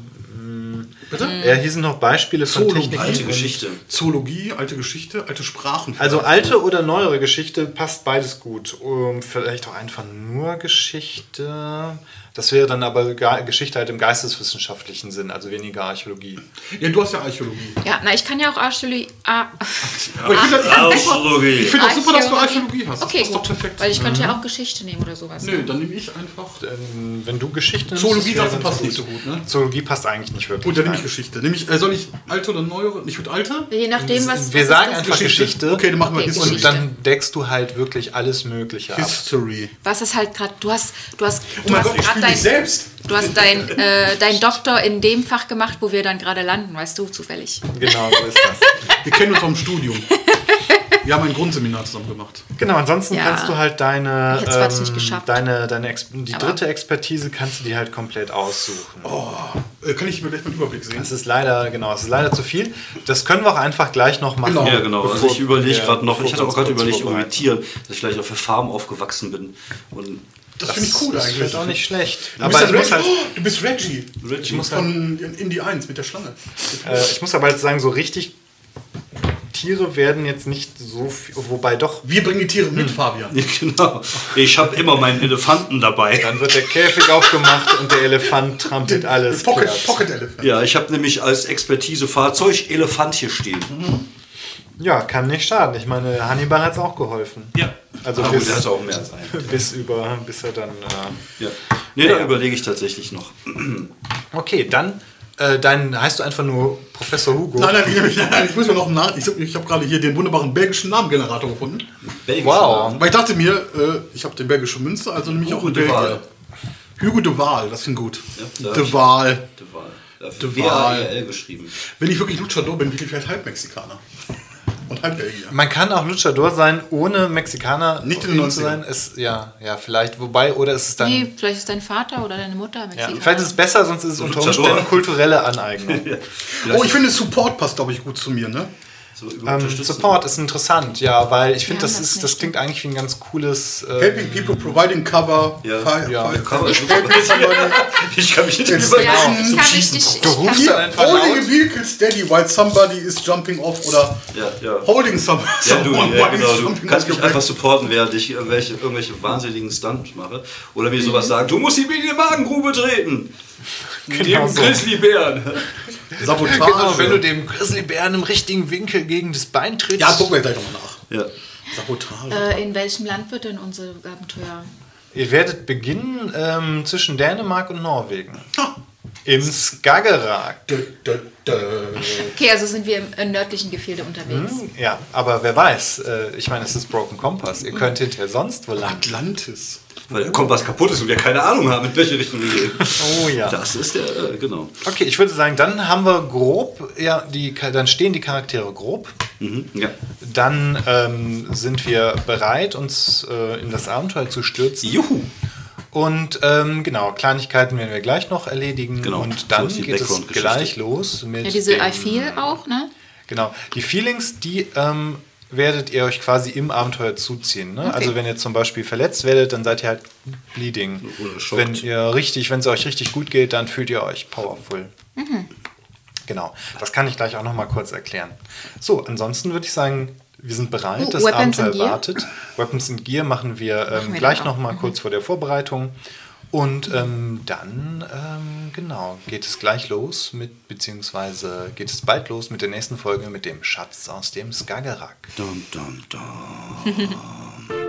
Speaker 4: Bitte?
Speaker 2: Ja, hier sind noch Beispiele von
Speaker 4: Zoologie.
Speaker 2: Techniken.
Speaker 5: Alte Geschichte.
Speaker 4: Zoologie, alte Geschichte, alte Sprachen.
Speaker 2: Also alte oder neuere Geschichte passt beides gut. Um, vielleicht auch einfach nur Geschichte. Das wäre dann aber Ge- Geschichte halt im geisteswissenschaftlichen Sinn, also weniger Archäologie.
Speaker 4: Ja, du hast ja Archäologie.
Speaker 3: Ja, na, ich kann ja auch Archäologie. Ah,
Speaker 4: ich finde das-
Speaker 5: Archäologie.
Speaker 4: ich finde auch super, dass du Archäologie hast.
Speaker 3: Okay,
Speaker 4: das ist doch
Speaker 3: gut.
Speaker 4: perfekt.
Speaker 3: Weil ich könnte ja auch Geschichte nehmen oder sowas.
Speaker 4: Nö, dann nehme ich einfach.
Speaker 2: Ähm, Wenn du Geschichte nimmst,
Speaker 4: Zoologie
Speaker 2: das ganz
Speaker 4: passt nicht so gut, ne?
Speaker 2: Zoologie passt eigentlich nicht wirklich.
Speaker 4: Gut, dann nehme ich. Geschichte. Nehm ich, äh, soll ich alte oder neuere? Ich würde alte?
Speaker 3: Je nachdem, was.
Speaker 2: Wir
Speaker 3: was
Speaker 2: sagen
Speaker 3: ist das?
Speaker 2: einfach Geschichte.
Speaker 4: Okay, dann machen wir
Speaker 3: Okay,
Speaker 4: History.
Speaker 2: Und dann deckst du halt wirklich alles Mögliche ab.
Speaker 4: History.
Speaker 3: Was ist halt gerade. Du hast, du hast,
Speaker 4: Oh
Speaker 3: du
Speaker 4: mein
Speaker 3: hast
Speaker 4: Gott, ich
Speaker 3: gerade dein,
Speaker 4: selbst.
Speaker 3: du hast dein, äh, dein Doktor in dem Fach gemacht, wo wir dann gerade landen, weißt du, zufällig.
Speaker 2: Genau, so ist das.
Speaker 4: Wir kennen uns vom Studium. Wir haben ein Grundseminar zusammen gemacht.
Speaker 2: Genau, ansonsten
Speaker 3: Ja.
Speaker 2: kannst du halt deine,
Speaker 3: Jetzt war es
Speaker 2: ähm,
Speaker 3: nicht geschafft.
Speaker 2: deine, deine Ex die
Speaker 3: Aber-
Speaker 2: dritte Expertise kannst du dir halt komplett aussuchen.
Speaker 4: Äh, kann ich mir gleich mal einen Überblick sehen?
Speaker 2: Das ist leider, genau, das ist leider zu viel. Das können wir auch einfach gleich noch machen.
Speaker 4: Genau.
Speaker 5: Ja, genau. Also
Speaker 2: bevor
Speaker 5: ich überlege
Speaker 2: wir-
Speaker 5: gerade noch, ich hatte auch gerade überlegt, irgendwie Tieren, dass ich vielleicht auf der Farm aufgewachsen bin. Und
Speaker 4: Das finde ich cool
Speaker 2: Das
Speaker 4: eigentlich.
Speaker 2: ist auch nicht schlecht.
Speaker 4: Du bist,
Speaker 2: Aber muss,
Speaker 4: Reggie.
Speaker 2: halt,
Speaker 4: oh, du bist Reggie.
Speaker 5: Reggie.
Speaker 4: Ich muss von Indie 1 mit der Schlange.
Speaker 2: äh, ich muss aber halt sagen, so richtig Tiere werden jetzt nicht so viel, wobei doch,
Speaker 4: Wir bringen die Tiere
Speaker 2: Hm.
Speaker 4: mit, Fabian. <laughs>
Speaker 5: genau. Ich habe immer meinen Elefanten dabei.
Speaker 2: dann wird der Käfig aufgemacht und der Elefant trampelt alles.
Speaker 4: Pocket. Pocket Elephant.
Speaker 5: Ja, ich habe nämlich als Expertise Fahrzeug Elefant hier stehen.
Speaker 2: Ja, kann nicht schaden. Ich meine, Hannibal hat es auch geholfen.
Speaker 5: Ja.
Speaker 2: Also
Speaker 5: Ah,
Speaker 2: bis,
Speaker 5: gut, auch mehr als einen. <laughs>
Speaker 2: bis über, bis er dann. Äh,
Speaker 5: Ja. Nee, da
Speaker 2: Ja.
Speaker 5: überlege ich tatsächlich noch. <clears throat>
Speaker 2: okay, dann. Äh, dein heißt du einfach nur Professor Hugo.
Speaker 4: Nein, nein, ich, nein, ich muss mir noch einen Namen. Ich habe hab gerade hier den wunderbaren belgischen Namengenerator gefunden.
Speaker 5: Belgische
Speaker 2: Wow.
Speaker 5: Namen.
Speaker 4: Weil ich dachte mir, äh, ich habe den belgischen Münze, also nehme ich auch einen
Speaker 5: de
Speaker 4: Belgier.
Speaker 5: Waal.
Speaker 4: Hugo de Waal, das klingt gut.
Speaker 5: Ja, da-
Speaker 4: de Waal.
Speaker 5: De Waal. Da
Speaker 4: De. Waal.
Speaker 5: geschrieben.
Speaker 4: Wenn ich wirklich Luchador bin, bin ich vielleicht halb Mexikaner. Und halb Belgier.
Speaker 2: Man kann auch Luchador sein, ohne Mexikaner
Speaker 4: Nicht in den
Speaker 2: zu
Speaker 4: 90ern.
Speaker 2: sein. Ist, ja, ja, vielleicht. Wobei, oder ist es dann.
Speaker 3: Nee, vielleicht ist dein Vater oder deine Mutter
Speaker 2: Ja,
Speaker 3: Mexikaner.
Speaker 2: vielleicht ist es besser, sonst ist es unter. Umständen kulturelle Aneignung. <laughs>
Speaker 4: Oh, ich finde Support passt, glaube ich, gut zu mir, ne?
Speaker 5: So
Speaker 2: ähm. Support ist interessant, ja, weil ich finde, das,
Speaker 3: das
Speaker 2: ist, das klingt eigentlich wie ein ganz cooles. Äh,
Speaker 4: Helping people, providing cover.
Speaker 5: Ja.
Speaker 4: fi-
Speaker 2: Ja.
Speaker 4: fi-
Speaker 5: Cover
Speaker 4: somebody, <laughs>
Speaker 5: Ich kann mich nicht
Speaker 4: Jetzt-
Speaker 5: über
Speaker 3: Ja, ich kann
Speaker 5: Schießen.
Speaker 3: richtig.
Speaker 2: du
Speaker 3: ich
Speaker 2: rufst dann einfach
Speaker 4: Holding a
Speaker 2: laut.
Speaker 4: vehicle steady while somebody is jumping off oder
Speaker 5: Ja, ja.
Speaker 4: holding some,
Speaker 5: Ja, du,
Speaker 4: someone
Speaker 5: ja,
Speaker 4: while
Speaker 5: genau, du kannst mich einfach supporten, während ich irgendwelche, irgendwelche wahnsinnigen Stunts mache. Oder mir sowas sagen, du musst ihn in die Magengrube treten.
Speaker 2: Genau
Speaker 5: dem
Speaker 2: so.
Speaker 5: Grizzlybären.
Speaker 4: Sabotage.
Speaker 2: Genau, wenn du dem Grizzlybären im richtigen Winkel gegen das Bein trittst.
Speaker 4: ja, gucken wir gleich nochmal nach.
Speaker 5: Ja.
Speaker 4: Sabotage.
Speaker 3: äh, in welchem Land wird denn unser Abenteuer?
Speaker 2: Ihr werdet beginnen ähm, zwischen Dänemark und Norwegen.
Speaker 4: Ha.
Speaker 2: Im Skagerrak.
Speaker 3: Okay, also sind wir im nördlichen Gefilde unterwegs.
Speaker 2: Ja, aber wer weiß, äh, ich meine, es ist Broken Compass. Ihr könnt hinterher sonst wo lang.
Speaker 4: Atlantis.
Speaker 5: Weil der Kompass kaputt ist und wir keine Ahnung haben, in welche Richtung wir gehen.
Speaker 2: Oh ja.
Speaker 5: Das ist der, äh, genau.
Speaker 2: Okay, ich würde sagen, dann haben wir grob, ja, die, dann stehen die Charaktere grob.
Speaker 5: Mhm, ja.
Speaker 2: Dann ähm, sind wir bereit, uns äh, in das Abenteuer zu stürzen.
Speaker 5: Juhu!
Speaker 2: Und ähm, genau, Kleinigkeiten werden wir gleich noch erledigen.
Speaker 5: Genau,
Speaker 2: Und dann
Speaker 5: so
Speaker 2: geht es gleich los mit
Speaker 3: Ja, diese
Speaker 2: dem,
Speaker 3: I feel auch, ne?
Speaker 2: Genau, die Feelings, die ähm, werdet ihr euch quasi im Abenteuer zuziehen. Ne? Also wenn ihr zum Beispiel verletzt werdet, dann seid ihr halt bleeding. Wenn ihr richtig, wenn es euch richtig gut geht, dann fühlt ihr euch powerful. Genau, das kann ich gleich auch noch mal kurz erklären. So, ansonsten würde ich sagen, wir sind bereit,
Speaker 3: Oh,
Speaker 2: das
Speaker 3: Weapons
Speaker 2: Abenteuer wartet. Weapons and Gear machen wir, ähm,
Speaker 3: wir
Speaker 2: gleich noch mal kurz vor der Vorbereitung. Und ähm, dann, ähm, genau, geht es gleich los mit, beziehungsweise geht es bald los mit der nächsten Folge mit dem Schatz aus dem Skagerrak.
Speaker 5: Dum, dum, dum. <laughs>